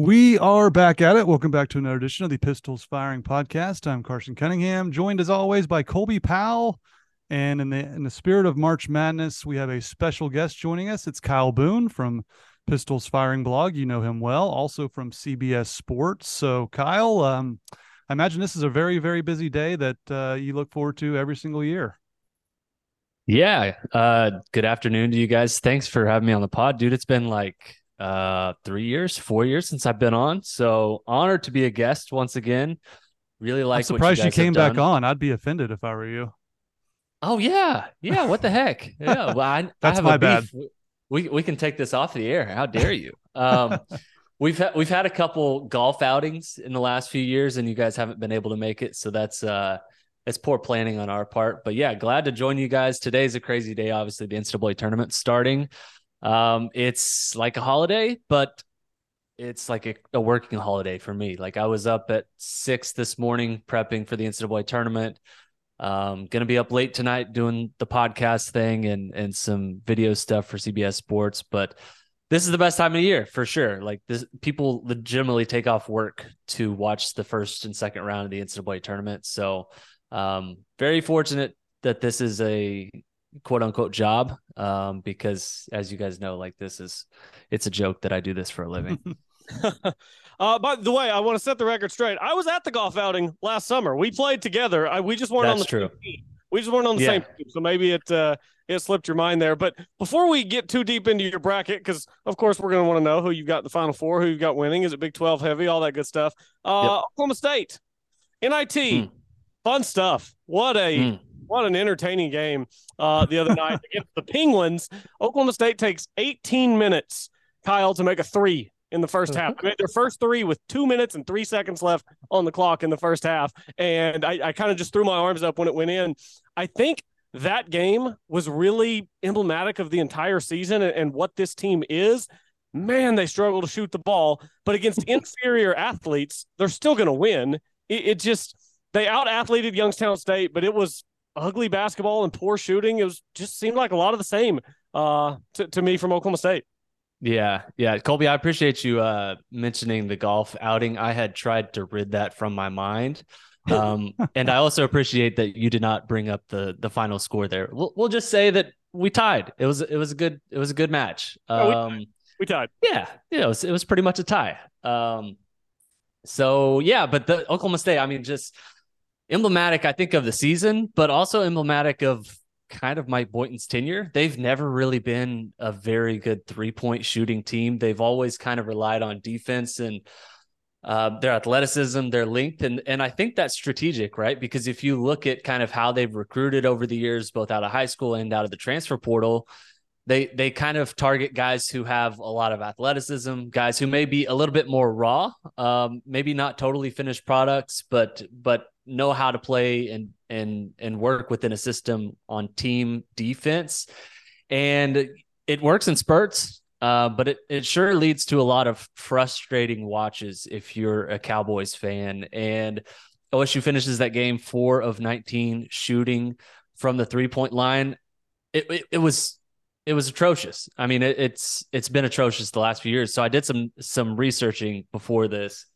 We are back at it. Welcome back to another edition of the Pistols Firing Podcast. I'm Carson Cunningham, joined as always by Colby Powell. And in the in the spirit of March Madness, we have a special guest joining us. It's Kyle Boone from Pistols Firing Blog. You know him well, also from CBS Sports. So, Kyle, um, I imagine this is a very very busy day that uh, you look forward to every single year. Yeah. Uh, good afternoon to you guys. Thanks for having me on the pod, dude. It's been like uh three years, four years since I've been on. So honored to be a guest once again. Really like. I'm surprised you, you came back on. I'd be offended if I were you. Oh yeah, yeah. What the heck? Yeah. Well, I, That's I have my a bad. We we can take this off the air. How dare you? Um, we've had we've had a couple golf outings in the last few years, and you guys haven't been able to make it. So that's uh that's poor planning on our part. But yeah, glad to join you guys. Today's a crazy day. Obviously, the NCAA tournament starting. Um, it's like a holiday, but it's like a, a working holiday for me. Like I was up at six this morning prepping for the NCAA tournament. Um, gonna be up late tonight doing the podcast thing and and some video stuff for CBS Sports. But this is the best time of the year for sure. Like this, people legitimately take off work to watch the first and second round of the NCAA tournament. So, um, very fortunate that this is a quote unquote job. Um, because as you guys know, like this is, it's a joke that I do this for a living. uh, by the way, I want to set the record straight. I was at the golf outing last summer. We played together. I, we just weren't on the That's true. same team. We just weren't on the Yeah. same team. So maybe it uh, it slipped your mind there. But before we get too deep into your bracket, because of course we're going to want to know who you've got in the Final Four, who you've got winning. Is it Big Twelve heavy? All that good stuff. Uh, Oklahoma State, NIT, Hmm. fun stuff. What a Hmm. What an entertaining game uh, the other night against the Penguins. Oklahoma State takes 18 minutes, Kyle, to make a three in the first half. They made their first three with two minutes and three seconds left on the clock in the first half. And I, I kind of just threw my arms up when it went in. I think that game was really emblematic of the entire season and, and what this team is. Man, they struggle to shoot the ball, but against inferior athletes, they're still going to win. It, it just, they out athleted Youngstown State, but it was ugly basketball and poor shooting. It was just seemed like a lot of the same uh, to, to me from Oklahoma State. Yeah, yeah, Colby, I appreciate you uh, mentioning the golf outing. I had tried to rid that from my mind, um, and I also appreciate that you did not bring up the the final score there. We'll we'll just say that we tied. It was it was a good it was a good match. Oh, we Um, We tied. yeah, yeah, it was it was pretty much a tie. Um, so yeah, but the Oklahoma State, I mean, just emblematic, I think, of the season, but also emblematic of kind of Mike Boynton's tenure. They've never really been a very good three point shooting team. They've always kind of relied on defense and uh, their athleticism, their length, and and I think that's strategic, right? Because if you look at kind of how they've recruited over the years, both out of high school and out of the transfer portal, they they kind of target guys who have a lot of athleticism, guys who may be a little bit more raw, um, maybe not totally finished products, but but know how to play and and and work within a system on team defense, and it works in spurts. Uh, but it, it sure leads to a lot of frustrating watches if you're a Cowboys fan. And OSU finishes that game four of 19 shooting from the three point line. It, it, it was it was atrocious. I mean, it, it's it's been atrocious the last few years. So I did some some researching before this.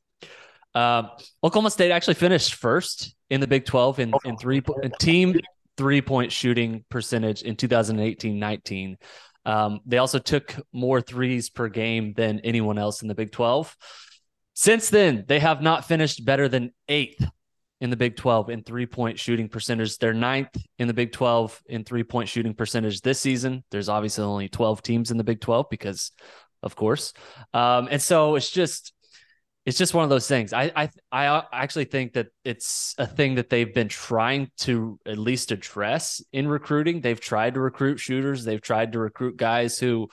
Um, Oklahoma State actually finished first in the Big 12 in, in three in team three point shooting percentage in 2018-19. Um, they also took more threes per game than anyone else in the Big 12. Since then, they have not finished better than eighth in the Big 12 in three point shooting percentage. They're ninth in the Big 12 in three point shooting percentage this season. There's obviously only 12 teams in the Big 12 because, of course. Um, and so it's just, it's just one of those things. I, I I actually think that it's a thing that they've been trying to at least address in recruiting. They've tried to recruit shooters. They've tried to recruit guys who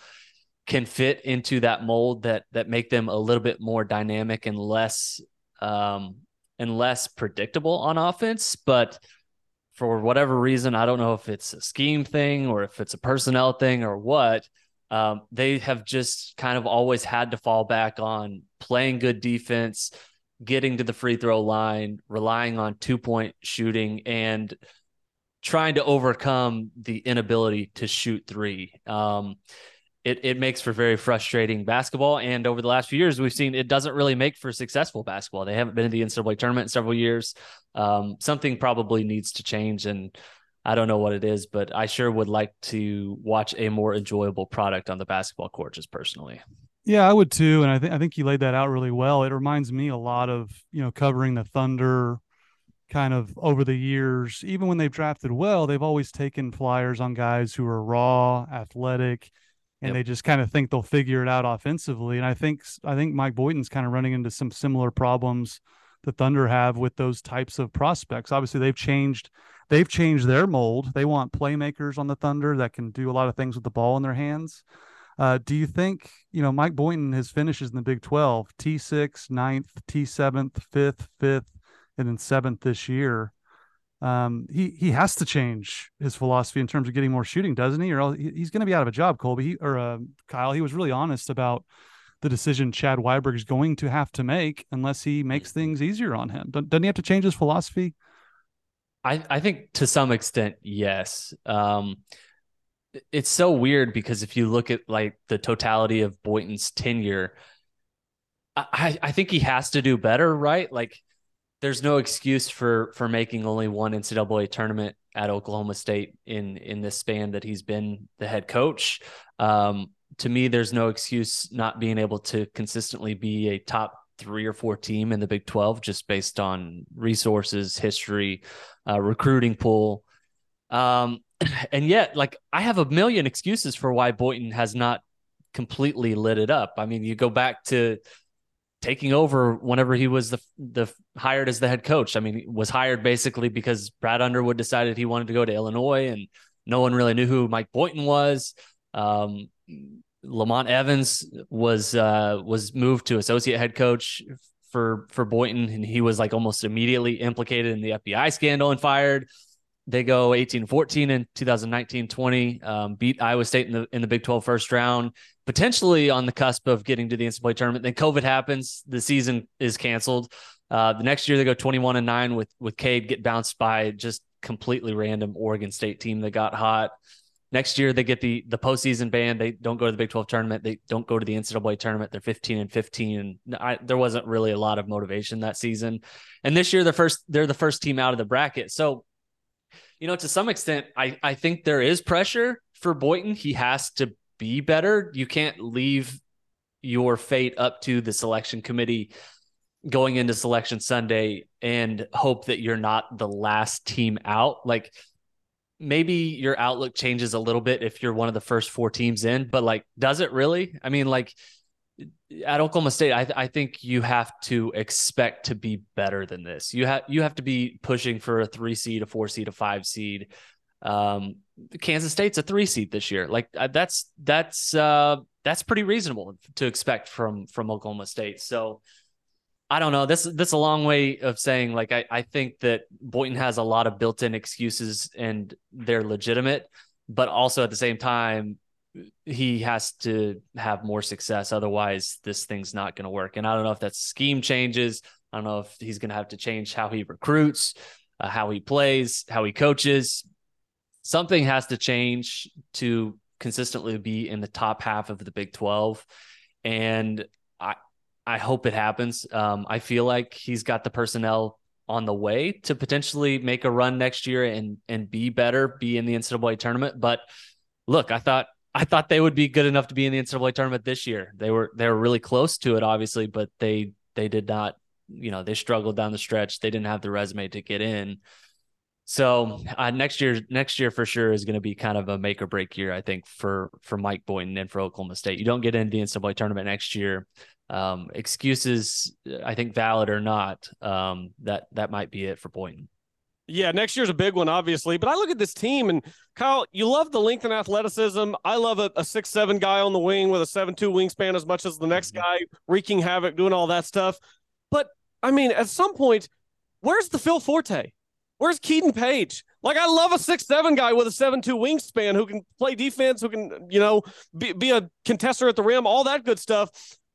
can fit into that mold that that make them a little bit more dynamic and less um and less predictable on offense. But for whatever reason, I don't know if it's a scheme thing or if it's a personnel thing or what. Um, they have just kind of always had to fall back on playing good defense, getting to the free throw line, relying on two point shooting, and trying to overcome the inability to shoot three. Um, it, it makes for very frustrating basketball. And over the last few years, we've seen it doesn't really make for successful basketball. They haven't been in the NCAA tournament in several years. Um, something probably needs to change. And I don't know what it is, but I sure would like to watch a more enjoyable product on the basketball court, just personally. Yeah, I would too, and I think I think you laid that out really well. It reminds me a lot of you know covering the Thunder, kind of over the years. Even when they've drafted well, they've always taken flyers on guys who are raw, athletic, and yep. they just kind of think they'll figure it out offensively. And I think I think Mike Boynton's kind of running into some similar problems the Thunder have with those types of prospects. Obviously, they've changed they've changed their mold. They want playmakers on the Thunder that can do a lot of things with the ball in their hands. Uh, do you think you know Mike Boynton his finishes in the Big Twelve T six, ninth, T seventh, fifth, fifth, and then seventh this year? um, he he has to change his philosophy in terms of getting more shooting, doesn't he? Or he's going to be out of a job. Colby he, or uh, Kyle, he was really honest about the decision Chad Weiberg is going to have to make unless he makes mm-hmm. things easier on him. Doesn't he have to change his philosophy? I I think to some extent, yes. Um, it's so weird because if you look at like the totality of Boynton's tenure, I I think he has to do better, right? Like there's no excuse for for making only one NCAA tournament at Oklahoma State in in this span that he's been the head coach. Um, to me, there's no excuse not being able to consistently be a top three or four team in the Big 12 just based on resources, history, uh, recruiting pool. Um, and yet, like I have a million excuses for why Boynton has not completely lit it up. I mean, you go back to taking over whenever he was the the hired as the head coach. I mean, was hired basically because Brad Underwood decided he wanted to go to Illinois, and no one really knew who Mike Boynton was. Um, Lamont Evans was uh, was moved to associate head coach for for Boynton, and he was like almost immediately implicated in the FBI scandal and fired. They go 18 14 in 2019 20, um, beat Iowa State in the in the Big 12 first round, potentially on the cusp of getting to the NCAA tournament. Then COVID happens, the season is canceled. Uh, the next year they go 21 and 9 with with Cade get bounced by just completely random Oregon State team that got hot. Next year they get the the postseason ban. They don't go to the Big 12 tournament. They don't go to the NCAA tournament. They're 15 and 15. And I, there wasn't really a lot of motivation that season. And this year they're first they're the first team out of the bracket. So you know, to some extent, I, I think there is pressure for Boynton. He has to be better. You can't leave your fate up to the selection committee going into selection Sunday and hope that you're not the last team out. Like maybe your outlook changes a little bit if you're one of the first four teams in, but like, does it really? I mean, like at Oklahoma State, I, I think you have to expect to be better than this. You have you have to be pushing for a three seed, a four seed, a five seed. Um, Kansas State's a three seed this year. Like that's that's uh, that's pretty reasonable to expect from from Oklahoma State. So I don't know. This this is a long way of saying like I I think that Boynton has a lot of built in excuses and they're legitimate, but also at the same time he has to have more success. Otherwise, this thing's not going to work. And I don't know if that's scheme changes. I don't know if he's going to have to change how he recruits, uh, how he plays, how he coaches. Something has to change to consistently be in the top half of the Big 12. And I, hope it happens. Um, I feel like he's got the personnel on the way to potentially make a run next year and and be better, be in the NCAA tournament. But look, I thought I thought they would be good enough to be in the NCAA tournament this year. They were they were really close to it, obviously, but they they did not. You know, they struggled down the stretch. They didn't have the resume to get in. So uh, next year, next year for sure is going to be kind of a make or break year, I think, for for Mike Boynton and for Oklahoma State. You don't get into the NCAA tournament next year. Um, excuses, I think, valid or not, um, that that might be it for Boynton. Yeah, next year's a big one, obviously. But I look at this team and Kyle, you love the length and athleticism. I love a, a six seven guy on the wing with a seven two wingspan as much as the next mm-hmm. guy, wreaking havoc, doing all that stuff. But I mean, at some point, where's the Phil Forte? Where's Keiton Page? Like I love a six seven guy with a seven two wingspan who can play defense, who can you know be, be a contester at the rim, all that good stuff.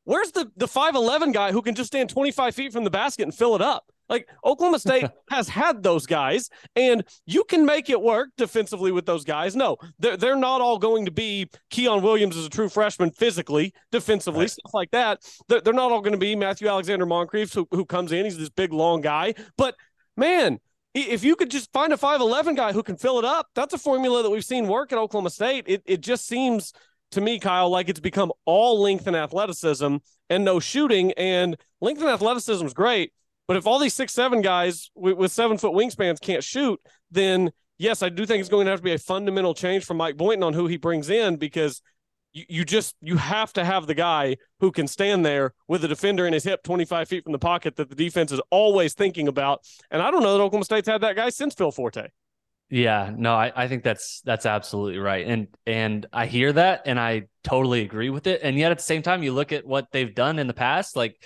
Where's the the five eleven guy who can just stand twenty five feet from the basket and fill it up? Like Oklahoma State has had those guys, and you can make it work defensively with those guys. No, they're, they're not all going to be Quion Williams as a true freshman physically, defensively, right. stuff like that. They're, they're not all going to be Matthew Alexander Moncrieffe, who, who comes in. He's this big, long guy. But man, if you could just find a 5'11 guy who can fill it up, that's a formula that we've seen work at Oklahoma State. It, it just seems to me, Kyle, like it's become all length and athleticism and no shooting. And length and athleticism is great. But if all these six, seven guys with, with seven foot wingspans can't shoot, then yes, I do think it's going to have to be a fundamental change from Mike Boynton on who he brings in because you, you just you have to have the guy who can stand there with a defender in his hip 25 feet from the pocket that the defense is always thinking about. And I don't know that Oklahoma State's had that guy since Phil Forte. Yeah, no, I, I think that's that's absolutely right. And and I hear that and I totally agree with it. And yet at the same time, you look at what they've done in the past, like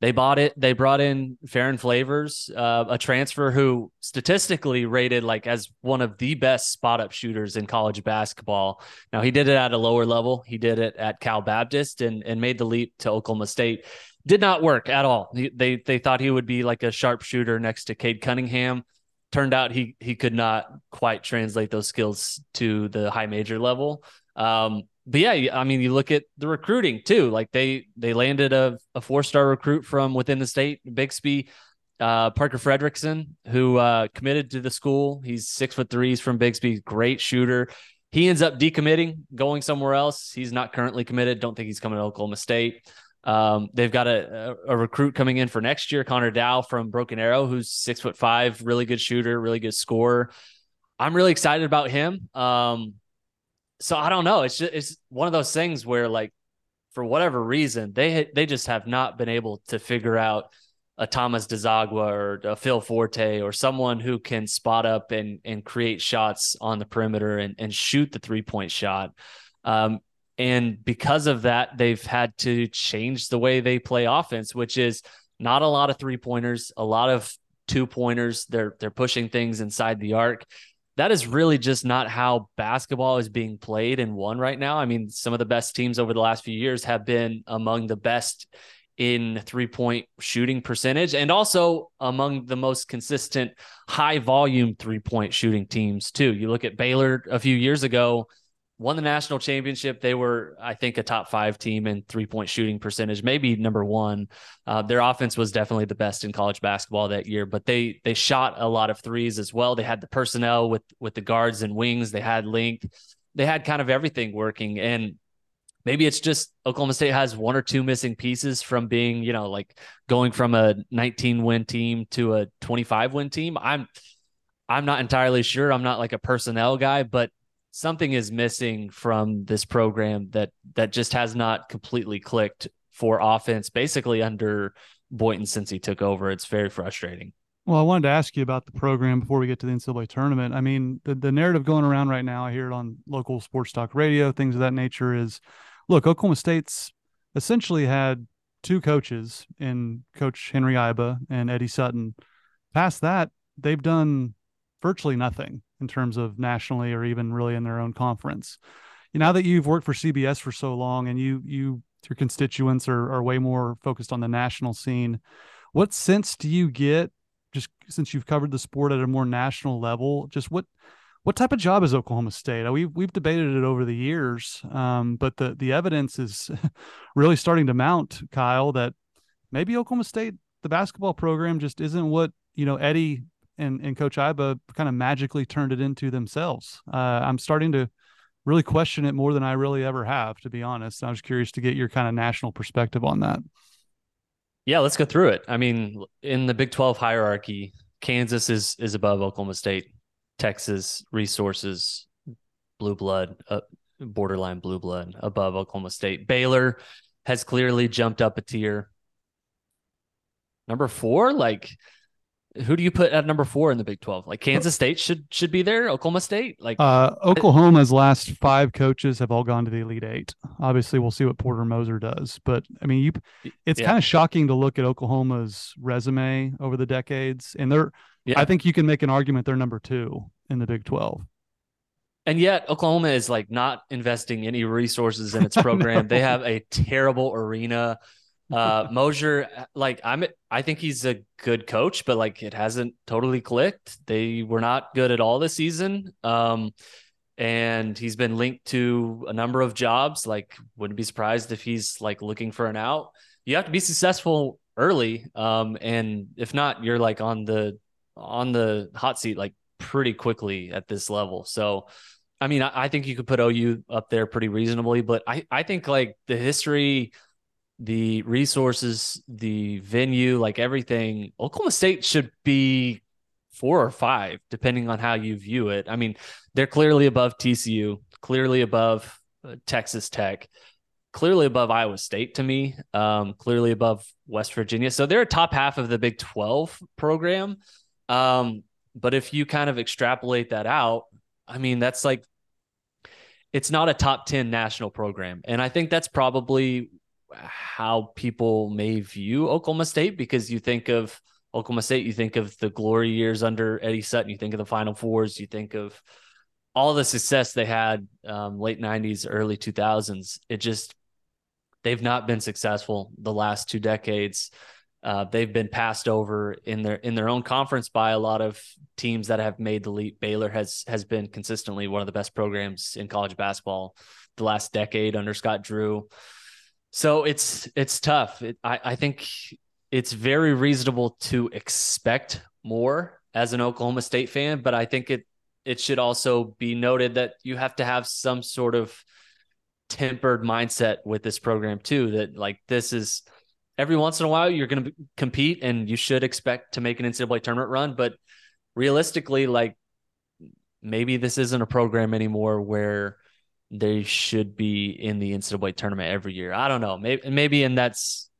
they bought it. They brought in Ferron Flavors, uh, a transfer who statistically rated like as one of the best spot up shooters in college basketball. Now he did it at a lower level. He did it at Cal Baptist and and made the leap to Oklahoma State. Did not work at all. They they thought he would be like a sharp shooter next to Cade Cunningham. Turned out he he could not quite translate those skills to the high major level. Um, but yeah, I mean, you look at the recruiting too. Like they they landed a, a four star recruit from within the state, Bixby, uh, Parker Friedrichsen, who uh, committed to the school. He's six foot three. He's from Bixby, great shooter. He ends up decommitting, going somewhere else. He's not currently committed. Don't think he's coming to Oklahoma State. Um, they've got a, a, recruit coming in for next year, Connor Dow from Broken Arrow, who's six foot five, really good shooter, really good scorer. I'm really excited about him. Um, so I don't know. It's just it's one of those things where like for whatever reason they they just have not been able to figure out a Thomas Dziagwa or a Phil Forte or someone who can spot up and and create shots on the perimeter and and shoot the three point shot. Um, and because of that, they've had to change the way they play offense, which is not a lot of three pointers, a lot of two pointers. They're they're pushing things inside the arc that is really just not how basketball is being played and won right now. I mean, some of the best teams over the last few years have been among the best in three point shooting percentage and also among the most consistent high volume three point shooting teams, too. You look at Baylor a few years ago, won the national championship. They were, I think, a top five team in three point shooting percentage, maybe number one. Uh, their offense was definitely the best in college basketball that year, but they they shot a lot of threes as well. They had the personnel with with the guards and wings. They had length. They had kind of everything working, and maybe it's just Oklahoma State has one or two missing pieces from being, you know, like going from a 19 win team to a 25 win team. I'm I'm not entirely sure. I'm not like a personnel guy, but something is missing from this program that that just has not completely clicked for offense basically under Boynton since he took over. It's very frustrating. Well, I wanted to ask you about the program before we get to the NCAA tournament. I mean, the, the narrative going around right now, I hear it on local sports talk radio, things of that nature is look, Oklahoma State's essentially had two coaches in Coach Henry Iba and Eddie Sutton. Past that, they've done virtually nothing in terms of nationally or even really in their own conference. You now that you've worked for CBS for so long and you you your constituents are, are way more focused on the national scene, what sense do you get just since you've covered the sport at a more national level? Just what what type of job is Oklahoma State? We've we've debated it over the years, um, but the the evidence is really starting to mount, Kyle, that maybe Oklahoma State, the basketball program, just isn't what you know Eddie and, and Coach Iba kind of magically turned it into themselves. Uh, I'm starting to really question it more than I really ever have, to be honest. I was curious to get your kind of national perspective on that. Yeah, let's go through it. I mean, in the Big 12 hierarchy, Kansas is is above Oklahoma State, Texas resources, blue blood, uh, borderline blue blood above Oklahoma State. Baylor has clearly jumped up a tier. Number four, like who do you put at number four in the Big Twelve? Like Kansas State should should be there. Oklahoma State, like uh, Oklahoma's last five coaches have all gone to the Elite Eight. Obviously, we'll see what Porter Moser does, but I mean, you, it's yeah. kind of shocking to look at Oklahoma's resume over the decades, and they're. Yeah. I think you can make an argument they're number two in the Big 12. And yet Oklahoma is like not investing any resources in its program. they have a terrible arena. Uh Moser, like I'm I think he's a good coach, but like it hasn't totally clicked. They were not good at all this season. Um and he's been linked to a number of jobs. Like, wouldn't be surprised if he's like looking for an out. You have to be successful early, um, and if not, you're like on the on the hot seat like pretty quickly at this level. So, I mean, I, I think you could put OU up there pretty reasonably, but I I think like the history. The resources, the venue, like everything, Oklahoma State should be four or five, depending on how you view it. I mean, they're clearly above TCU, clearly above uh, Texas Tech, clearly above Iowa State to me, um, clearly above West Virginia. So they're a top half of the Big 12 program. Um, but if you kind of extrapolate that out, I mean, that's like, it's not a top 10 national program. And I think that's probably how people may view Oklahoma State because you think of, Oklahoma State, you think of the glory years under Eddie Sutton, you think of the Final Fours, you think of all the success they had um, late 90s, early 2000s. It just, they've not been successful the last two decades. Uh, they've been passed over in their in their own conference by a lot of teams that have made the leap. Baylor has has been consistently one of the best programs in college basketball the last decade under Scott Drew. So it's it's tough. It, I I think it's very reasonable to expect more as an Oklahoma State fan, but I think it it should also be noted that you have to have some sort of tempered mindset with this program too that like this is every once in a while you're going to compete and you should expect to make an NCAA tournament run but realistically like maybe this isn't a program anymore where they should be in the NCAA tournament every year. I don't know. Maybe maybe and that's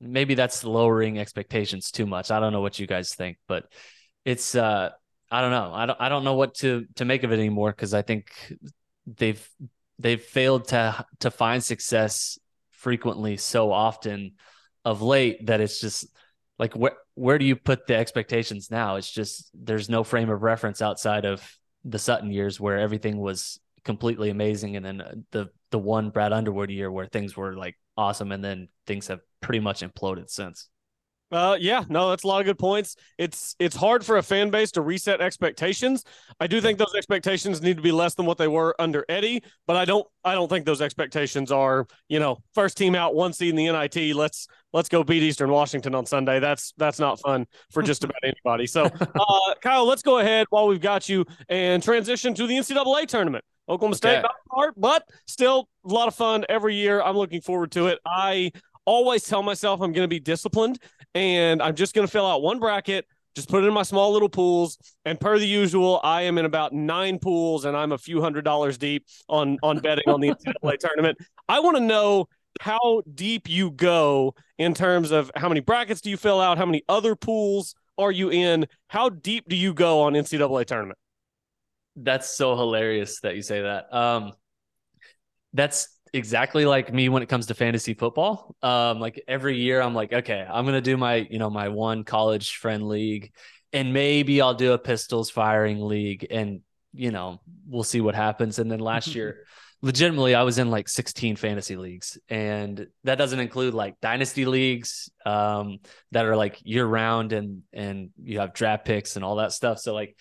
maybe that's lowering expectations too much. I don't know what you guys think, but it's uh I don't know. I don't I don't know what to to make of it anymore because I think they've they've failed to to find success frequently so often of late that it's just like where where do you put the expectations now? It's just there's no frame of reference outside of the Sutton years where everything was completely amazing and then the the one Brad Underwood year where things were like awesome and then things have pretty much imploded since. Uh, yeah, no, that's a lot of good points. It's it's hard for a fan base to reset expectations. I do think those expectations need to be less than what they were under Eddie, but I don't I don't think those expectations are you know first team out, one seed in the NIT. Let's let's go beat Eastern Washington on Sunday. That's that's not fun for just about anybody. So, uh, Kyle, let's go ahead while we've got you and transition to the NCAA tournament. Oklahoma State, okay. part, but still a lot of fun every year. I'm looking forward to it. I always tell myself I'm going to be disciplined and I'm just going to fill out one bracket, just put it in my small little pools. And per the usual, I am in about nine pools and I'm a few hundred dollars deep on, on betting on the NCAA tournament. I want to know how deep you go in terms of how many brackets do you fill out? How many other pools are you in? How deep do you go on NCAA tournament? That's so hilarious that you say that. Um, that's exactly like me when it comes to fantasy football. Um, like every year, I'm like, okay, I'm gonna do my, you know, my one college friend league, and maybe I'll do a pistols firing league, and you know, we'll see what happens. And then last year, legitimately, I was in like 16 fantasy leagues, and that doesn't include like dynasty leagues um, that are like year round, and and you have draft picks and all that stuff. So like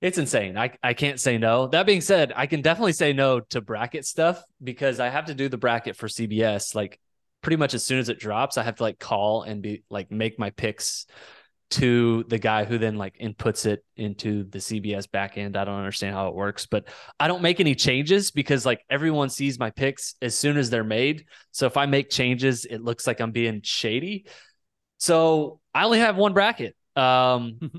it's insane. I, I can't say no. That being said, I can definitely say no to bracket stuff because I have to do the bracket for CBS. Like pretty much as soon as it drops, I have to like call and be like make my picks to the guy who then like inputs it into the CBS backend. I don't understand how it works, but I don't make any changes because like everyone sees my picks as soon as they're made. So if I make changes, it looks like I'm being shady. So I only have one bracket. Um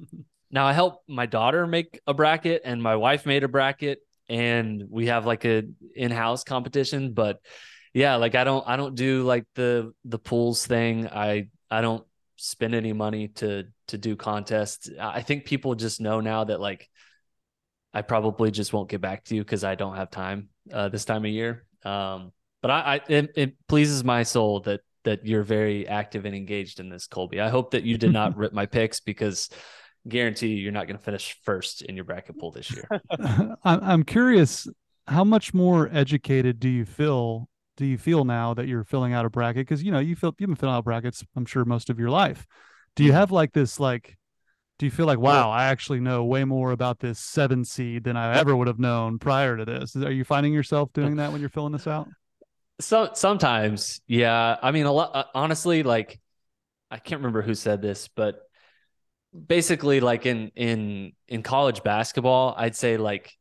Now I help my daughter make a bracket and my wife made a bracket and we have like a in-house competition, but yeah, like I don't I don't do like the the pools thing. I I don't spend any money to to do contests. I think people just know now that like I probably just won't get back to you because I don't have time uh, this time of year. Um, but I, I it, it, pleases my soul that that you're very active and engaged in this, Colby. I hope that you did not rip my picks because guarantee you you're not going to finish first in your bracket pool this year. I'm I'm curious, how much more educated do you feel? Do you feel now that you're filling out a bracket? Because you know you feel you've been filling out brackets. I'm sure most of your life. Do you Mhm. have like this like? Do you feel like wow, I actually know way more about this seven seed than I ever would have known prior to this? Are you finding yourself doing that when you're filling this out? So sometimes, yeah. I mean, a lot. Uh, honestly, like I can't remember who said this, but basically, like in in in college basketball, I'd say like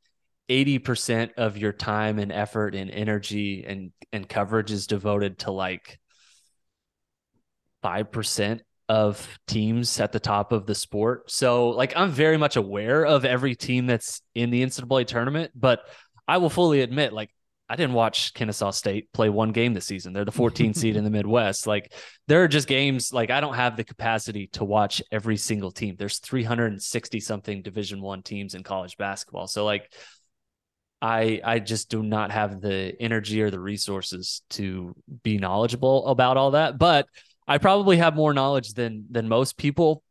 eighty percent of your time and effort and energy and and coverage is devoted to like five percent of teams at the top of the sport. So, like, I'm very much aware of every team that's in the NCAA tournament, but I will fully admit, like. I didn't watch Kennesaw State play one game this season. They're the 14th seed in the Midwest. Like there are just games like I don't have the capacity to watch every single team. There's 360 something Division 1 teams in college basketball. So like I I just do not have the energy or the resources to be knowledgeable about all that, but I probably have more knowledge than than most people.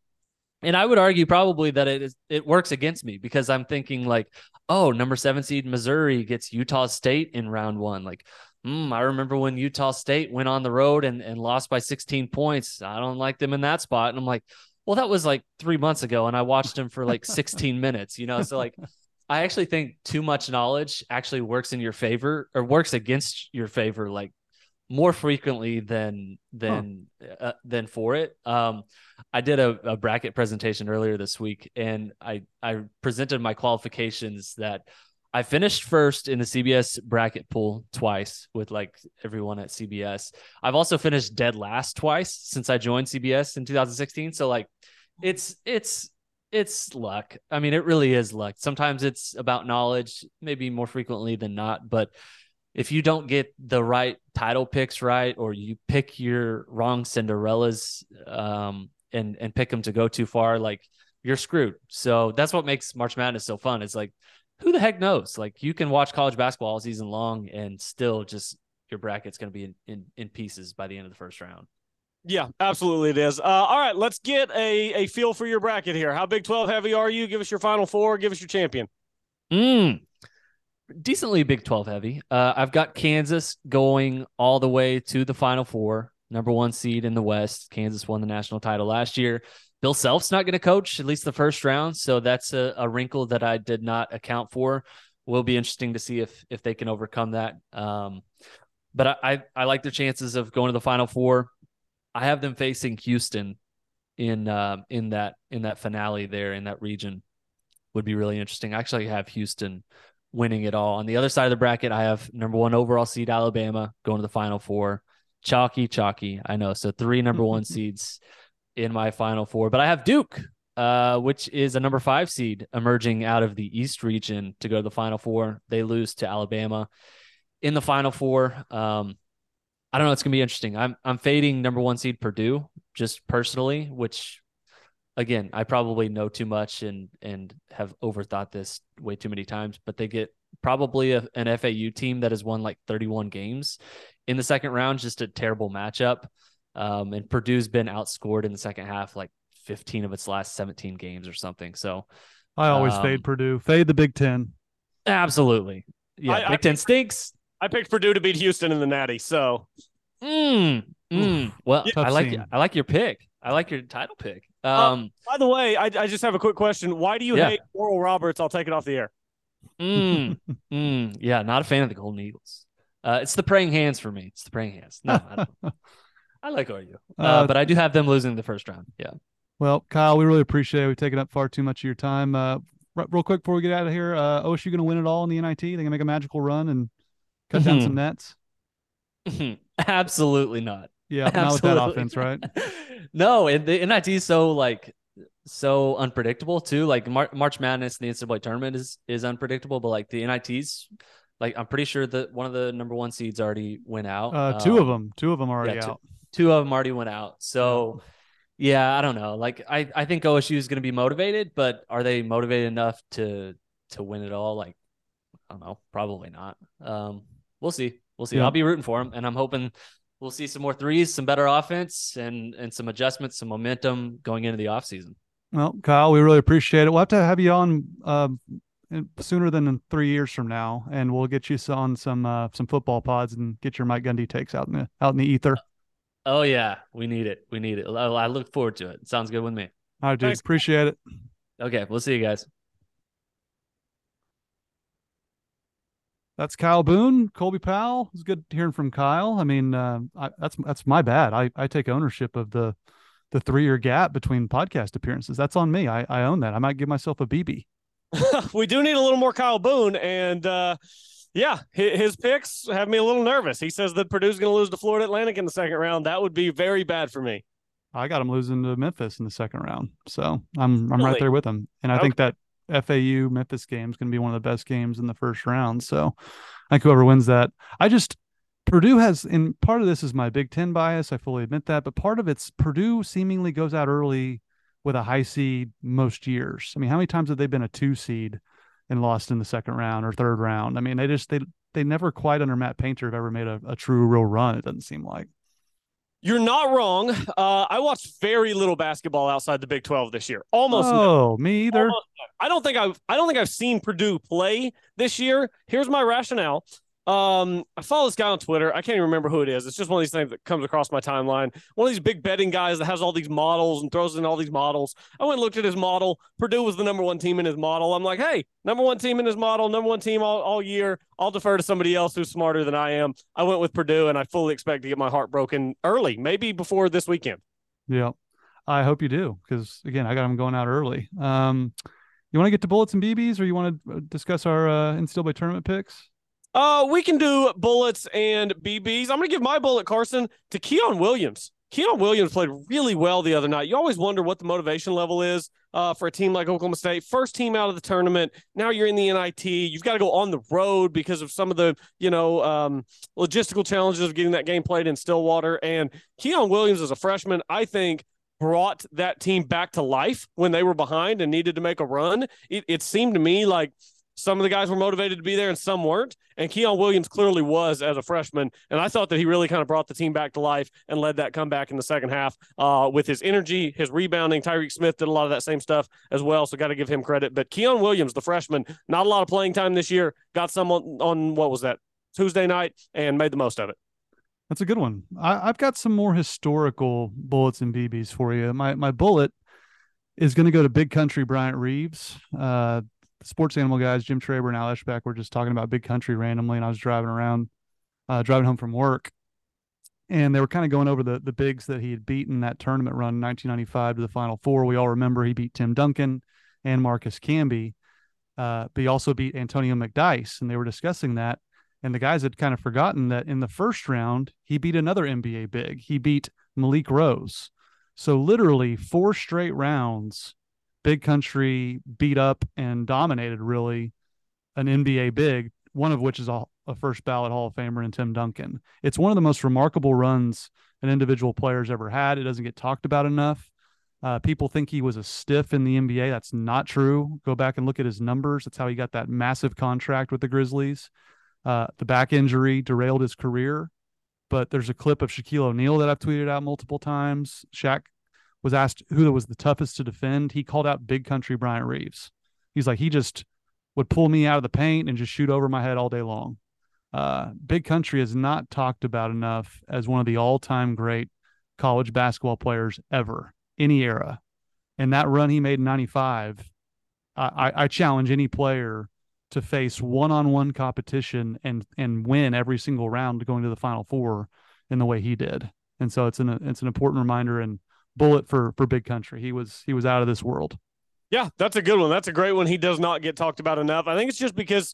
And I would argue probably that it is it works against me because I'm thinking like, oh, number seven seed Missouri gets Utah State in round one. Like, mm, I remember when Utah State went on the road and, and lost by 16 points. I don't like them in that spot. And I'm like, well, that was like three months ago, and I watched them for like 16 minutes, you know? So like I actually think too much knowledge actually works in your favor or works against your favor like more frequently than than uh, than for it. Um, I did a, a bracket presentation earlier this week, and I I presented my qualifications that I finished first in the CBS bracket pool twice with like everyone at CBS. I've also finished dead last twice since I joined CBS in 2016. So like, it's it's it's luck. I mean, it really is luck. Sometimes it's about knowledge, maybe more frequently than not, but if you don't get the right title picks right or you pick your wrong cinderellas um, and and pick them to go too far like you're screwed so that's what makes march madness so fun it's like who the heck knows like you can watch college basketball all season long and still just your bracket's going to be in, in in pieces by the end of the first round Yeah, absolutely it is. Uh, all right, let's get a, a feel for your bracket here. How Big 12 heavy are you? Give us your final four. Give us your champion. Mm. Decently Big 12 heavy. Uh, I've got Kansas going all the way to the Final Four, number one seed in the West. Kansas won the national title last year. Bill Self's not going to coach at least the first round, so that's a, a, wrinkle that I did not account for. Will be interesting to see if if they can overcome that. Um, but I, I I like their chances of going to the Final Four. I have them facing Houston in uh, in that in that finale there in that region. Would be really interesting. I actually have Houston winning it all. On the other side of the bracket, I have number one overall seed Alabama going to the Final Four. Chalky, chalky. I know. So three number one seeds in my Final Four, but I have Duke, uh, which is a number five seed emerging out of the East region to go to the Final Four. They lose to Alabama in the Final Four. Um, I don't know. It's gonna be interesting. I'm I'm fading number one seed Purdue just personally, which again, I probably know too much and and have overthought this way too many times, but they get probably a, an FAU team that has won like 31 games in the second round, just a terrible matchup. Um, and Purdue's been outscored in the second half like 15 of its last 17 games or something. So I always Um, fade Purdue, fade the Big Ten. absolutely. Yeah, I- Big I- Ten stinks. I picked Purdue to beat Houston in the Natty. So Mm, mm. Well, Tough I like scene. I like your pick. I like your title pick. Uh, Um, by the way, I, I just have a quick question. Why do you Yeah. hate Oral Roberts? I'll take it off the air. mm, mm, yeah, not a fan of the Golden Eagles. Uh, it's the praying hands for me. It's the praying hands. No, I, don't. I like OU, uh, Uh, but I do have them losing the first round. Yeah. Well, Kyle, we really appreciate it. We've taken up far too much of your time. Uh, r- real quick before we get out of here, uh, OSU going to win it all in the NIT? They going to make a magical run and cut down Mhm. some nets. Absolutely not. Yeah, not with that offense, right? no, and the NIT is so like so unpredictable too. Like Mar- March Madness, in the NCAA tournament is is unpredictable, but like the NITs, like I'm pretty sure that one of the number one seeds already went out. Uh, two of Um, them, two of them already yeah, two- out. two of them already went out. So yeah, I don't know. Like I, I think OSU is going to be motivated, but are they motivated enough to to win it all? Like I don't know, probably not. Um, we'll see. We'll see. Yeah. I'll be rooting for them, and I'm hoping we'll see some more threes, some better offense, and and some adjustments, some momentum going into the offseason. Well, Kyle, we really appreciate it. We'll have to have you on uh, sooner than three years from now, and we'll get you on some uh, some football pods and get your Mike Gundy takes out in the out in the ether. Oh yeah, we need it. We need it. I look forward to it. Sounds good with me. I dude. Thanks. Appreciate it. Okay, we'll see you guys. That's Kyle Boone, Colby Powell. It's good hearing from Kyle. I mean, uh, I, that's that's my bad. I, I take ownership of the the three year gap between podcast appearances. That's on me. I, I own that. I might give myself a BB. we do need a little more Kyle Boone, and uh, yeah, his picks have me a little nervous. He says that Purdue's going to lose to Florida Atlantic in the second round. That would be very bad for me. I got him losing to Memphis in the second round, so I'm I'm really? right there with him, and I okay. think that FAU Memphis game is going to be one of the best games in the first round. So I think whoever wins that, I just Purdue has, and part of this is my Big Ten bias. I fully admit that, but part of it's Purdue seemingly goes out early with a high seed most years. I mean, how many times have they been a two seed and lost in the second round or third round? I mean, they just they they never quite under Matt Painter have ever made a, a true real run. It doesn't seem like. You're not wrong. Uh, I watched very little basketball outside the Big 12 this year. Almost. Oh, no. me either. I don't think I've I don't think I've seen Purdue play this year. Here's my rationale. Um, I follow this guy on Twitter. I can't even remember who it is. It's just one of these things that comes across my timeline. One of these big betting guys that has all these models and throws in all these models. I went and looked at his model. Purdue was the number one team in his model. I'm like, hey, number one team in his model, number one team all, all year. I'll defer to somebody else who's smarter than I am. I went with Purdue, and I fully expect to get my heart broken early, maybe before this weekend. Yeah, I hope you do, because again, I got them going out early. Um, you want to get to bullets and BBs, or you want to uh, discuss our uh, by tournament picks? Uh, we can do bullets and BBs. I'm going to give my bullet, Carson, to Quion Williams. Quion Williams played really well the other night. You always wonder what the motivation level is uh, for a team like Oklahoma State. First team out of the tournament. Now you're in the NIT. You've got to go on the road because of some of the, you know, um, logistical challenges of getting that game played in Stillwater. And Quion Williams, as a freshman, I think brought that team back to life when they were behind and needed to make a run. It, it seemed to me like – some of the guys were motivated to be there and some weren't. And Quion Williams clearly was as a freshman. And I thought that he really kind of brought the team back to life and led that comeback in the second half uh, with his energy, his rebounding. Tyreek Smith did a lot of that same stuff as well. So got to give him credit. But Quion Williams, the freshman, not a lot of playing time this year, got some on, on what was that, Tuesday night and made the most of it. That's a good one. I, have got some more historical bullets and BBs for you. My my bullet is going to go to Big Country Bryant Reeves. Uh, sports animal guys, Jim Traber and Al Eschbach, were just talking about big country randomly, and I was driving around, uh, driving home from work, and they were kind of going over the the bigs that he had beaten that tournament run in 1995 to the Final Four. We all remember he beat Tim Duncan and Marcus Camby, uh, but he also beat Antonio McDyess, and they were discussing that. And the guys had kind of forgotten that in the first round, he beat another NBA big. He beat Malik Rose. So literally four straight rounds big country beat up and dominated really an NBA big, one of which is a, a, first ballot Hall of Famer in Tim Duncan. It's one of the most remarkable runs an individual player's ever had. It doesn't get talked about enough. Uh, people think he was a stiff in the NBA. That's not true. Go back and look at his numbers. That's how he got that massive contract with the Grizzlies. Uh, the back injury derailed his career, but there's a clip of Shaquille O'Neal that I've tweeted out multiple times. Shaq was asked who was the toughest to defend, he called out Big Country Bryant Reeves. He's like, he just would pull me out of the paint and just shoot over my head all day long. Uh, Big Country is not talked about enough as one of the all time great college basketball players ever, any era. And that run he made in 95, I, I challenge any player to face one on one competition and and win every single round going to the final four in the way he did. And so it's an it's an important reminder and bullet for for big country. He was he was out of this world. Yeah, that's a good one. That's a great one. He does not get talked about enough. I think it's just because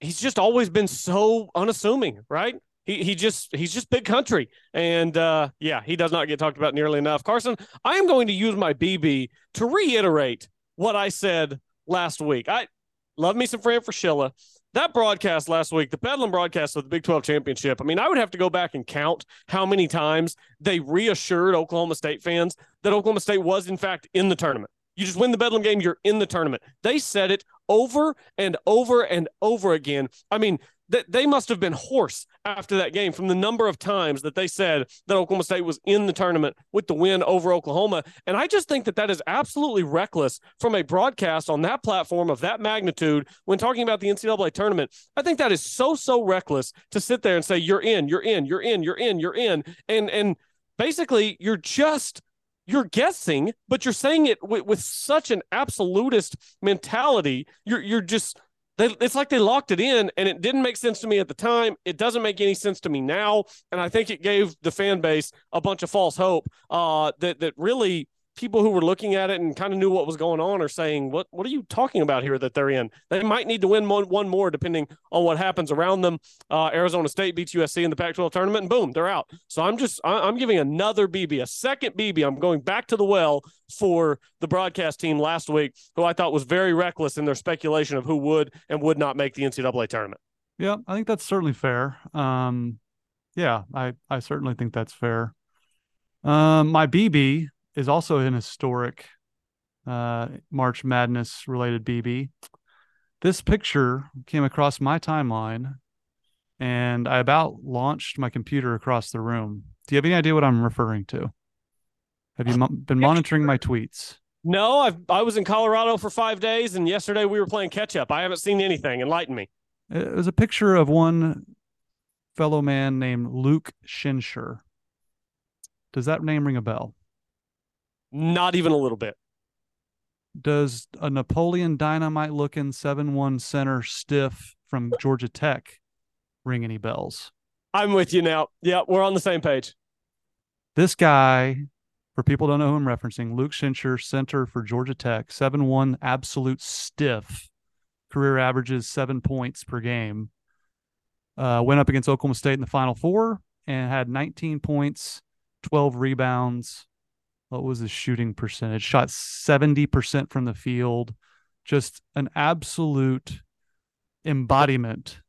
he's just always been so unassuming, right? He he just he's just big country. And uh yeah, he does not get talked about nearly enough. Carson, I am going to use my BB to reiterate what I said last week. I love me some Fran Fraschilla that broadcast last week, the Bedlam broadcast of the Big 12 championship, I mean, I would have to go back and count how many times they reassured Oklahoma State fans that Oklahoma State was, in fact, in the tournament. You just win the Bedlam game, you're in the tournament. They said it over and over and over again. I mean, that they must have been hoarse after that game from the number of times that they said that Oklahoma State was in the tournament with the win over Oklahoma. And I just think that that is absolutely reckless from a broadcast on that platform of that magnitude when talking about the NCAA tournament. I think that is so so reckless to sit there and say you're in, you're in, you're in, you're in, you're in, and and basically you're just you're guessing, but you're saying it with, with such an absolutist mentality. You're you're just they, it's like they locked it in, and it didn't make sense to me at the time. It doesn't make any sense to me now, and I think it gave the fan base a bunch of false hope uh, that that really people who were looking at it and kind of knew what was going on are saying, "What what are you talking about here? That they're in? They might need to win one, one more depending on what happens around them." Uh, Arizona State beats USC in the Pac-12 tournament, and boom, they're out. So I'm just I'm giving another BB, a second BB. I'm going back to the well for the broadcast team last week, who I thought was very reckless in their speculation of who would and would not make the NCAA tournament. Yeah, I think that's certainly fair. Um, yeah, I I certainly think that's fair. Um, my BB is also an historic uh, March Madness related BB. This picture came across my timeline and I about launched my computer across the room. Do you have any idea what I'm referring to? Have you mo- been monitoring my tweets? No, I've, I was in Colorado for five days, and yesterday we were playing catch up. I haven't seen anything. Enlighten me. It was a picture of one fellow man named Luke Schenscher. Does that name ring a bell? Not even a little bit. Does a Napoleon Dynamite looking 7 1 center stiff from Georgia Tech ring any bells? I'm with you now. Yeah, we're on the same page. This guy, for people who don't know who I'm referencing, Luke Schenscher, center for Georgia Tech, 7 1 absolute stiff, career averages seven points per game. Uh, went up against Oklahoma State in the Final Four and had 19 points, 12 rebounds, what was his shooting percentage? Shot 70% from the field. Just an absolute embodiment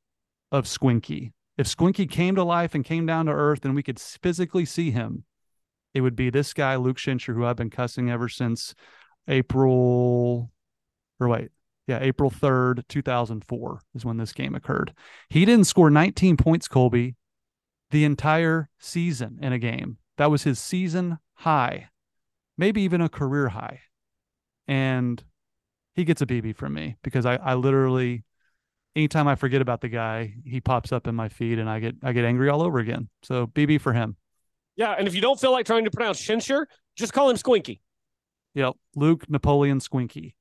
of Squinky. If Squinky came to life and came down to earth and we could physically see him, it would be this guy, Luke Schenscher, who I've been cussing ever since April, or wait, yeah, April 3rd, 2004 is when this game occurred. He didn't score 19 points, Colby, the entire season in a game. That was his season high maybe even a career high. And he gets a BB from me because I, I literally anytime I forget about the guy, he pops up in my feed and I get I get angry all over again. So BB for him. Yeah, and if you don't feel like trying to pronounce Schenscher, just call him Squinky. Yep, Luke Napoleon Squinky.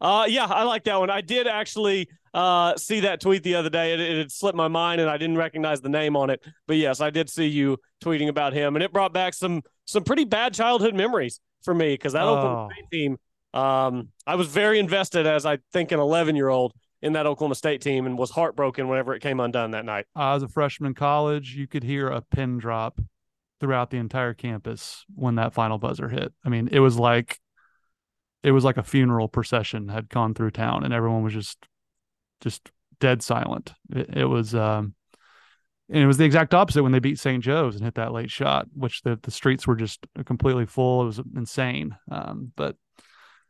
Uh, yeah, I like that one. I did actually uh, see that tweet the other day. It, it had slipped my mind and I didn't recognize the name on it. But yes, I did see you tweeting about him, and it brought back some some pretty bad childhood memories for me because that oh. Oklahoma State team. Um, I was very invested as I think an 11 year old in that Oklahoma State team and was heartbroken whenever it came undone that night. I was a freshman in college. You could hear a pin drop throughout the entire campus when that final buzzer hit. I mean, it was like it was like a funeral procession had gone through town and everyone was just just dead silent. It, it was um and it was the exact opposite when they beat St. Joe's and hit that late shot, which the, the streets were just completely full. It was insane. Um, but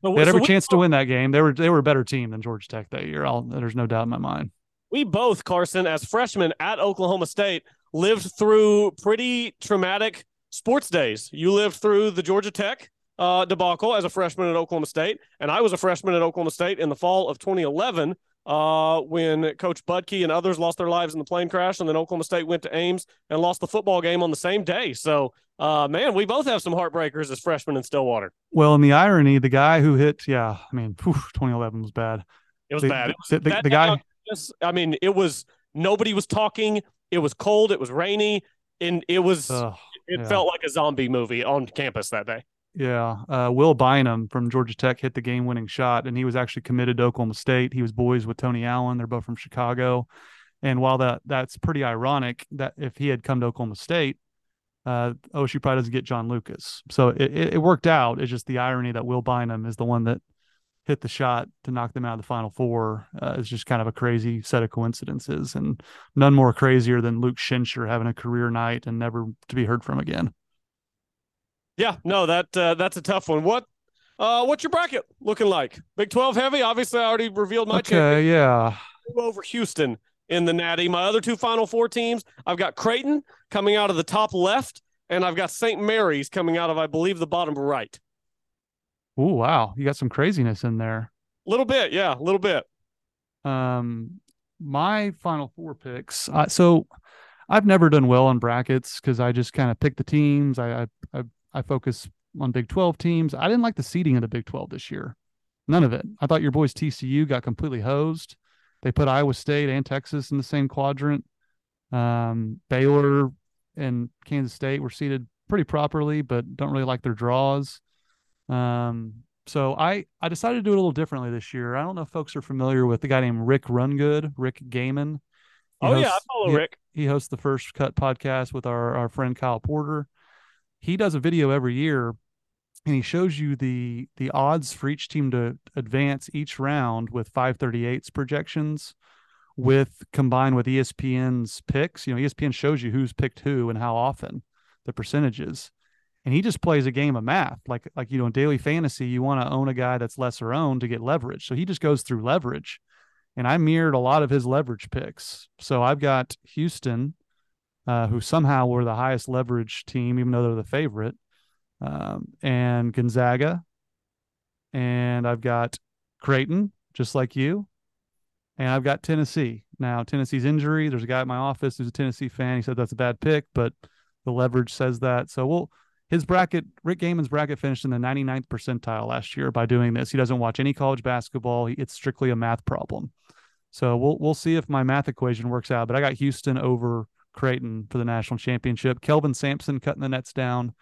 they had every so chance to win that game. They were they were a better team than Georgia Tech that year. I'll, there's no doubt in my mind. We both, Carson, as freshmen at Oklahoma State, lived through pretty traumatic sports days. You lived through the Georgia Tech uh, debacle as a freshman at Oklahoma State, and I was a freshman at Oklahoma State in the fall of 2011 uh, when Coach Budke and others lost their lives in the plane crash, and then Oklahoma State went to Ames and lost the football game on the same day. So, uh, man, we both have some heartbreakers as freshmen in Stillwater. Well, and the irony, the guy who hit, yeah, I mean, whew, 2011 was bad. It was the, bad. It was, the, the, the guy, I mean, it was nobody was talking. It was cold. It was rainy, and it was. Uh, it yeah. felt like a zombie movie on campus that day. Yeah, uh, Will Bynum from Georgia Tech hit the game-winning shot, and he was actually committed to Oklahoma State. He was boys with Tony Allen. They're both from Chicago, and while that that's pretty ironic that if he had come to Oklahoma State, uh, OSU probably doesn't get John Lucas. So it, it, it worked out. It's just the irony that Will Bynum is the one that hit the shot to knock them out of the Final Four. Uh, is just kind of a crazy set of coincidences, and none more crazier than Luke Schenscher having a career night and never to be heard from again. Yeah, no, that uh, that's a tough one. What Uh, what's your bracket looking like? Big 12 heavy. Obviously, I already revealed my Okay, champion yeah. over Houston in the Natty. My other two Final Four teams, I've got Creighton coming out of the top left, and I've got St. Mary's coming out of, I believe, the bottom right. Oh wow, you got some craziness in there. A little bit, yeah, a little bit. Um, my final four picks. Uh, so I've never done well on brackets because I just kind of pick the teams. I, I I I focus on Big Twelve teams. I didn't like the seeding of the Big Twelve this year. None of it. I thought your boys TCU got completely hosed. They put Iowa State and Texas in the same quadrant. Um, Baylor and Kansas State were seated pretty properly, but don't really like their draws. Um, so I I decided to do it a little differently this year. I don't know if folks are familiar with the guy named Rick Rungood, Rick Gehman. He oh, yeah, I hosts- follow he- Rick. he hosts the First Cut podcast with our our friend Kyle Porter. He does a video every year, and he shows you the the odds for each team to advance each round with 538s projections, with combined with ESPN's picks. You know, ESPN shows you who's picked who and how often, the percentages, and he just plays a game of math. Like like you know, in daily fantasy, you want to own a guy that's lesser owned to get leverage. So he just goes through leverage and I mirrored a lot of his leverage picks. So I've got Houston, uh, who somehow were the highest leverage team, even though they're the favorite, um, and Gonzaga, and I've got Creighton, just like you, and I've got Tennessee. Now Tennessee's injury. There's a guy at my office who's a Tennessee fan. He said that's a bad pick, but the leverage says that. So we'll. His bracket, Rick Gehman's bracket finished in the 99th percentile last year by doing this. He doesn't watch any college basketball. It's strictly a math problem. So we'll we'll see if my math equation works out. But I got Houston over Creighton for the national championship. Kelvin Sampson cutting the nets down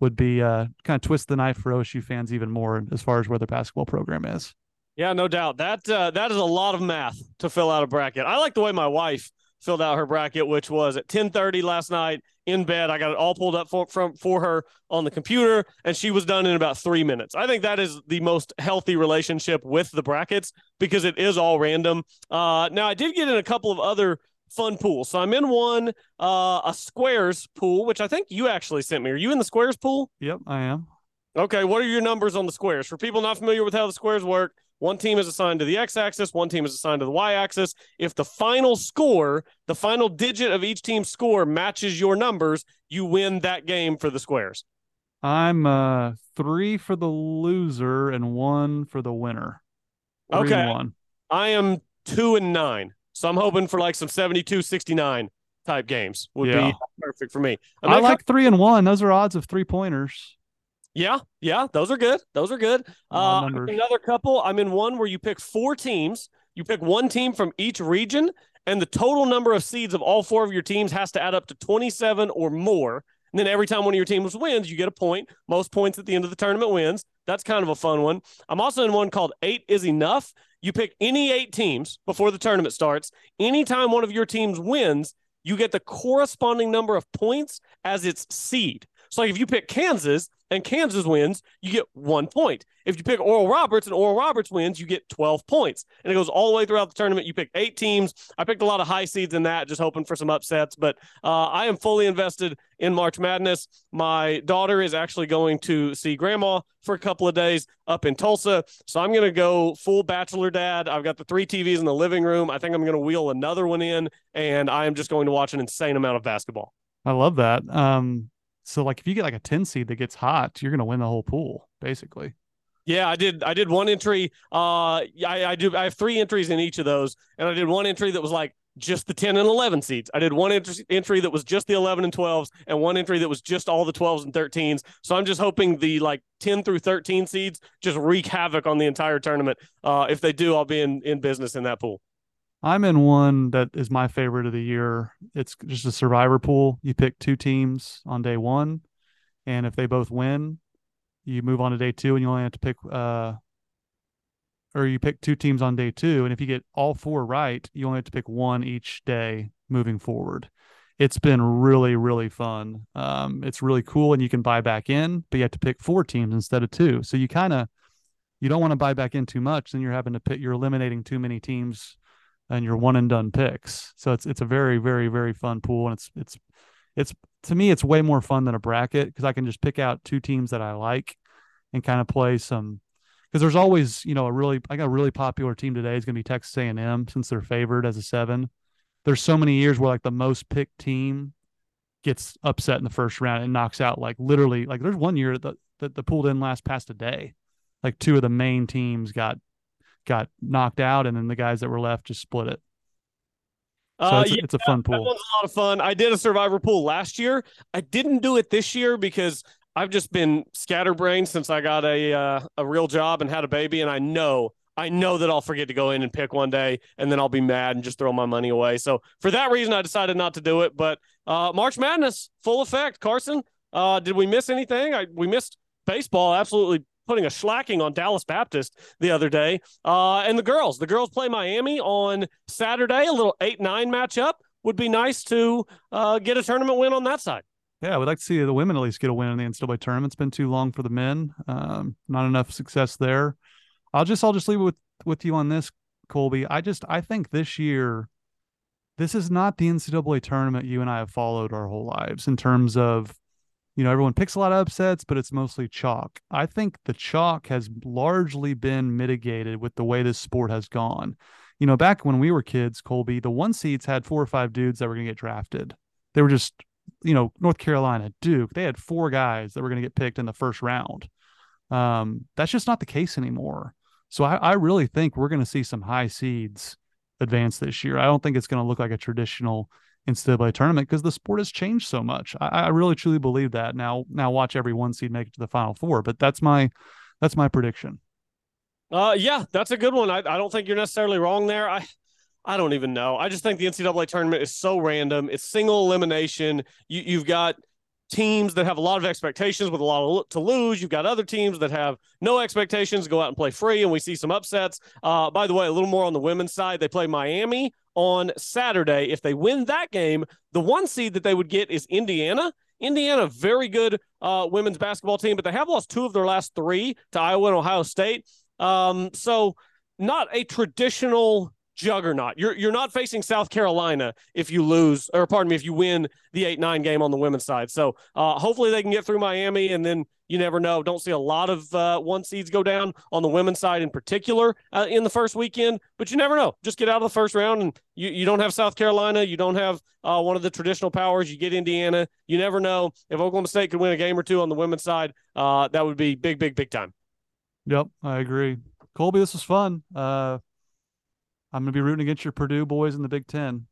would be uh, kind of twist the knife for OSU fans even more as far as where their basketball program is. Yeah, no doubt. That uh, that is a lot of math to fill out a bracket. I like the way my wife filled out her bracket, which was at 10:30 last night in bed. I got it all pulled up for from for her on the computer, and she was done in about three minutes. I think that is the most healthy relationship with the brackets because it is all random. Uh, now I did get in a couple of other fun pool. So I'm in one, uh, a squares pool, which I think you actually sent me. Are you in the squares pool? Yep, I am. Okay, what are your numbers on the squares? For people not familiar with how the squares work, one team is assigned to the x axis, one team is assigned to the y axis. If the final score, the final digit of each team's score matches your numbers, you win that game for the squares. I'm uh three for the loser and one for the winner. Three Okay. one. I am two and nine. So I'm hoping for like some 72 69 type games would Yeah. be perfect for me. I gonna like three and one. Those are odds of three pointers. Yeah, yeah, those are good. Those are good. Uh, another couple. I'm in one where you pick four teams. You pick one team from each region, and the total number of seeds of all four of your teams has to add up to 27 or more. And then every time one of your teams wins, you get a point. Most points at the end of the tournament wins. That's kind of a fun one. I'm also in one called Eight is Enough. You pick any eight teams before the tournament starts. Anytime one of your teams wins, you get the corresponding number of points as its seed. So, like if you pick Kansas and Kansas wins, you get one point. If you pick Oral Roberts and Oral Roberts wins, you get 12 points. And it goes all the way throughout the tournament. You pick eight teams. I picked a lot of high seeds in that, just hoping for some upsets. But uh, I am fully invested in March Madness. My daughter is actually going to see grandma for a couple of days up in Tulsa. So I'm going to go full bachelor dad. I've got the three TVs in the living room. I think I'm going to wheel another one in, and I am just going to watch an insane amount of basketball. I love that. Um, so like if you get like a 10 seed that gets hot, you're gonna win the whole pool, basically. Yeah, I did. I did one entry. Uh, I, I do. I have three entries in each of those, and I did one entry that was like just the ten and eleven seeds. I did one entry, that was just the eleven and twelves, and one entry that was just all the twelves and thirteens. So I'm just hoping the like ten through thirteen seeds just wreak havoc on the entire tournament. Uh, if they do, I'll be in in business in that pool. I'm in one that is my favorite of the year. It's just a survivor pool. You pick two teams on day one, and if they both win, you move on to day two, and you only have to pick uh or you pick two teams on day two, and if you get all four right, you only have to pick one each day moving forward. It's been really, really fun. Um, it's really cool, and you can buy back in, but you have to pick four teams instead of two. So you kind of you don't want to buy back in too much, then you're having to pick. You're eliminating too many teams and your one and done picks. So it's it's a very very very fun pool, and it's it's it's to me it's way more fun than a bracket because I can just pick out two teams that I like and kind of play some because there's always you know a really I got a really popular team today is going to be Texas A&M since they're favored as a seven. There's so many years where like the most picked team gets upset in the first round and knocks out like literally like there's one year that that the pool didn't last past a day. Like two of the main teams got got knocked out, and then the guys that were left just split it. So Uh, it's, yeah, it's a fun That pool. one's a lot of fun. I did a survivor pool last year. I didn't do it this year because I've just been scatterbrained since I got a uh, a real job and had a baby, and I know I know that I'll forget to go in and pick one day, and then I'll be mad and just throw my money away. So for that reason, I decided not to do it. But uh, March Madness, full effect. Carson, uh, did we miss anything? I, we missed baseball. Absolutely putting a slacking on Dallas Baptist the other day. Uh, and the girls, the girls play Miami on Saturday. A little eight nine matchup would be nice to uh, get a tournament win on that side. Yeah, we'd like to see the women at least get a win in the NCAA tournament. It's been too long for the men. Um, not enough success there. I'll just I'll just leave it with with you on this, Colby. I just I think this year, this is not the NCAA tournament you and I have followed our whole lives in terms of, you know, everyone picks a lot of upsets, but it's mostly chalk. I think the chalk has largely been mitigated with the way this sport has gone. You know, back when we were kids, Colby, the one seeds had four or five dudes that were going to get drafted. They were just you know, North Carolina, Duke, they had four guys that were going to get picked in the first round. Um, that's just not the case anymore. So I, I really think we're going to see some high seeds advance this year. I don't think it's going to look like a traditional NCAA tournament because the sport has changed so much. I, I really truly believe that. Now, now watch every one seed make it to the final four, but that's my that's my prediction. Uh, yeah, that's a good one. I, I don't think you're necessarily wrong there. I I don't even know. I just think the NCAA tournament is so random. It's single elimination. You, you've got teams that have a lot of expectations with a lot of, to lose. You've got other teams that have no expectations, go out and play free, and we see some upsets. Uh, by the way, a little more on the women's side. They play Miami on Saturday. If they win that game, the one seed that they would get is Indiana. Indiana, very good uh, women's basketball team, but they have lost two of their last three to Iowa and Ohio State. Um, so not a traditional juggernaut. You're you're not facing South Carolina if you lose, or pardon me, if you win the eight nine game on the women's side. So uh, hopefully they can get through Miami, and then you never know. Don't see a lot of uh, one seeds go down on the women's side in particular uh, in the first weekend, but you never know. Just get out of the first round, and you you don't have South Carolina, you don't have uh, one of the traditional powers. You get Indiana. You never know if Oklahoma State could win a game or two on the women's side. Uh, that would be big, big, big time. Yep, I agree. Colby, this was fun. Uh, I'm gonna be rooting against your Purdue boys in the Big Ten.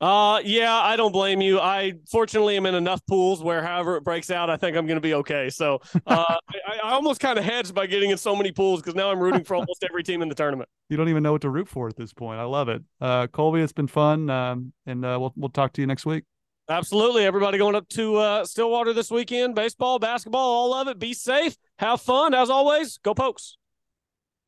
Uh, yeah, I don't blame you. I fortunately am in enough pools where, however it breaks out, I think I'm going to be okay. So, uh, I, I almost kind of hedged by getting in so many pools because now I'm rooting for almost every team in the tournament. You don't even know what to root for at this point. I love it. Uh, Colby, it's been fun, um, and uh, we'll we'll talk to you next week. Absolutely, everybody going up to uh, Stillwater this weekend. Baseball, basketball, all of it. Be safe, have fun. As always, go Pokes.